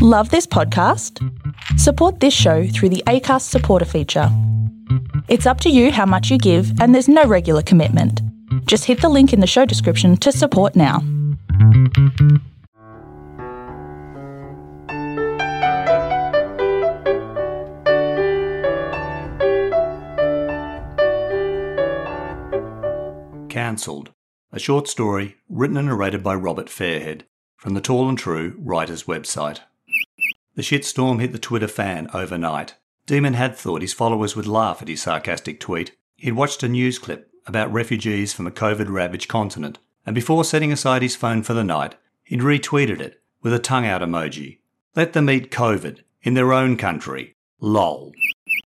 Love this podcast? Support this show through the ACAST supporter feature. It's up to you how much you give, and there's no regular commitment. Just hit the link in the show description to support now. Cancelled, a short story written and narrated by Robert Fairhead from the Tall and True writers website. The shitstorm hit the Twitter fan overnight. Demon had thought his followers would laugh at his sarcastic tweet. He'd watched a news clip about refugees from a COVID ravaged continent, and before setting aside his phone for the night, he'd retweeted it with a tongue out emoji. Let them eat COVID in their own country. LOL.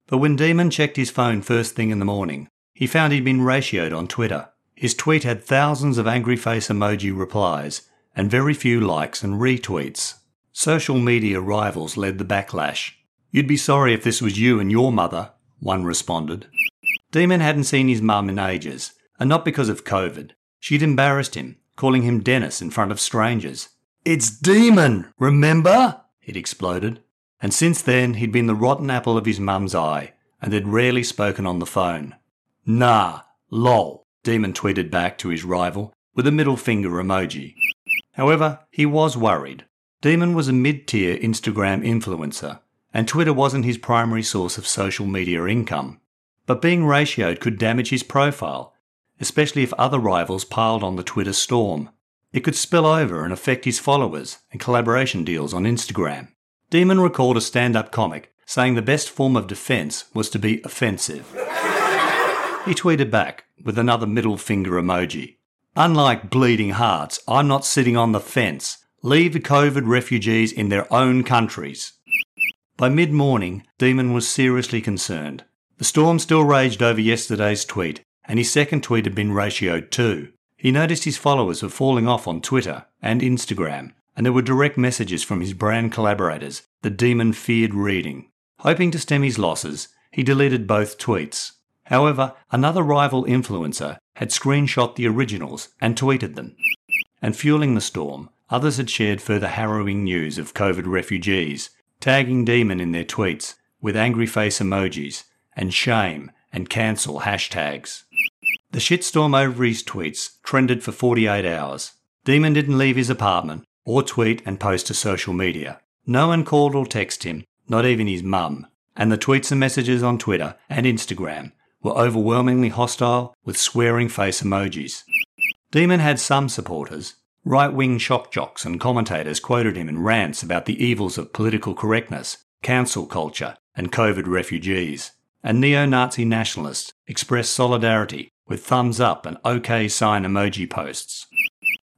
But when Demon checked his phone first thing in the morning, he found he'd been ratioed on Twitter. His tweet had thousands of angry face emoji replies and very few likes and retweets. Social media rivals led the backlash. You'd be sorry if this was you and your mother, one responded. Demon hadn't seen his mum in ages, and not because of COVID. She'd embarrassed him, calling him Dennis in front of strangers. It's Demon, remember? He'd exploded. And since then, he'd been the rotten apple of his mum's eye, and they'd rarely spoken on the phone. Nah, lol, Demon tweeted back to his rival with a middle finger emoji. However, he was worried. Demon was a mid tier Instagram influencer, and Twitter wasn't his primary source of social media income. But being ratioed could damage his profile, especially if other rivals piled on the Twitter storm. It could spill over and affect his followers and collaboration deals on Instagram. Demon recalled a stand up comic saying the best form of defense was to be offensive. he tweeted back with another middle finger emoji. Unlike bleeding hearts, I'm not sitting on the fence. Leave the COVID refugees in their own countries. By mid morning, Demon was seriously concerned. The storm still raged over yesterday's tweet, and his second tweet had been ratioed too. He noticed his followers were falling off on Twitter and Instagram, and there were direct messages from his brand collaborators that Demon feared reading. Hoping to stem his losses, he deleted both tweets. However, another rival influencer had screenshot the originals and tweeted them. And fueling the storm, others had shared further harrowing news of COVID refugees, tagging Demon in their tweets with angry face emojis and shame and cancel hashtags. The shitstorm over his tweets trended for 48 hours. Demon didn't leave his apartment or tweet and post to social media. No one called or texted him, not even his mum. And the tweets and messages on Twitter and Instagram were overwhelmingly hostile with swearing face emojis. Demon had some supporters. Right wing shock jocks and commentators quoted him in rants about the evils of political correctness, cancel culture, and COVID refugees. And neo Nazi nationalists expressed solidarity with thumbs up and OK sign emoji posts.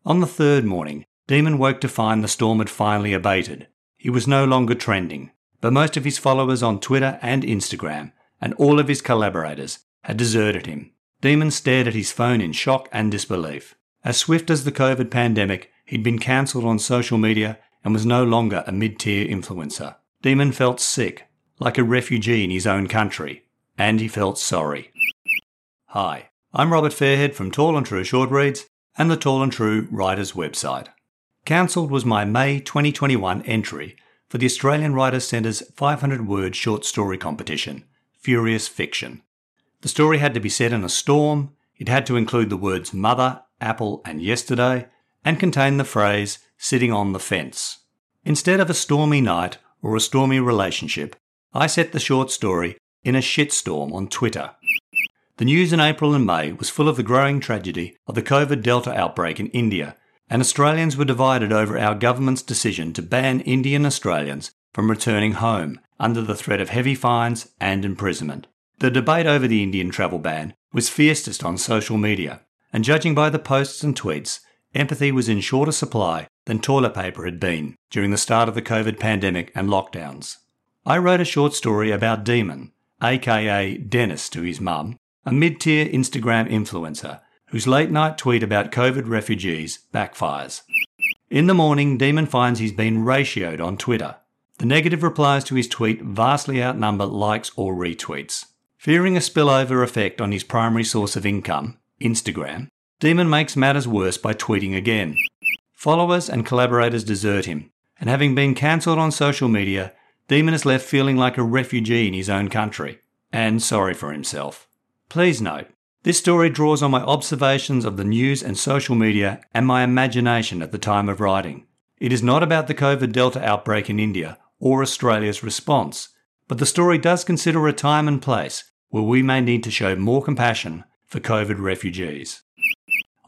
On the third morning, Demon woke to find the storm had finally abated. He was no longer trending, but most of his followers on Twitter and Instagram and all of his collaborators had deserted him. Demon stared at his phone in shock and disbelief. As swift as the COVID pandemic, he'd been cancelled on social media and was no longer a mid tier influencer. Demon felt sick, like a refugee in his own country, and he felt sorry. Hi, I'm Robert Fairhead from Tall and True Short Reads and the Tall and True Writers website. Cancelled was my May 2021 entry for the Australian Writers Centre's 500 word short story competition furious fiction. The story had to be set in a storm, it had to include the words mother, apple, and yesterday, and contain the phrase sitting on the fence. Instead of a stormy night or a stormy relationship, I set the short story in a shitstorm on Twitter. The news in April and May was full of the growing tragedy of the COVID Delta outbreak in India, and Australians were divided over our government's decision to ban Indian Australians from returning home under the threat of heavy fines and imprisonment. The debate over the Indian travel ban was fiercest on social media, and judging by the posts and tweets, empathy was in shorter supply than toilet paper had been during the start of the COVID pandemic and lockdowns. I wrote a short story about Demon, aka Dennis to his mum, a mid tier Instagram influencer whose late night tweet about COVID refugees backfires. In the morning, Demon finds he's been ratioed on Twitter the negative replies to his tweet vastly outnumber likes or retweets. Fearing a spillover effect on his primary source of income, Instagram, Demon makes matters worse by tweeting again. Followers and collaborators desert him, and having been cancelled on social media, Demon is left feeling like a refugee in his own country, and sorry for himself. Please note, this story draws on my observations of the news and social media and my imagination at the time of writing. It is not about the COVID Delta outbreak in India or Australia's response, but the story does consider a time and place where we may need to show more compassion for COVID refugees.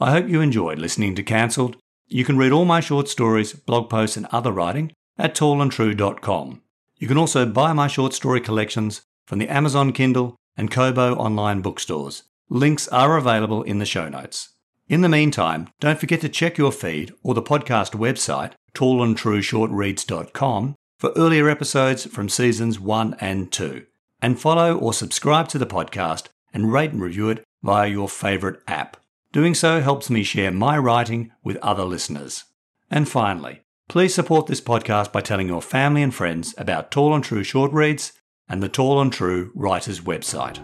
I hope you enjoyed listening to Cancelled. You can read all my short stories, blog posts, and other writing at tallandtrue.com. You can also buy my short story collections from the Amazon Kindle and Kobo online bookstores. Links are available in the show notes. In the meantime, don't forget to check your feed or the podcast website, tallandtrueshortreads.com, for earlier episodes from seasons 1 and 2. And follow or subscribe to the podcast and rate and review it via your favourite app. Doing so helps me share my writing with other listeners. And finally, please support this podcast by telling your family and friends about Tall and True Short Reads and the Tall and True Writers website.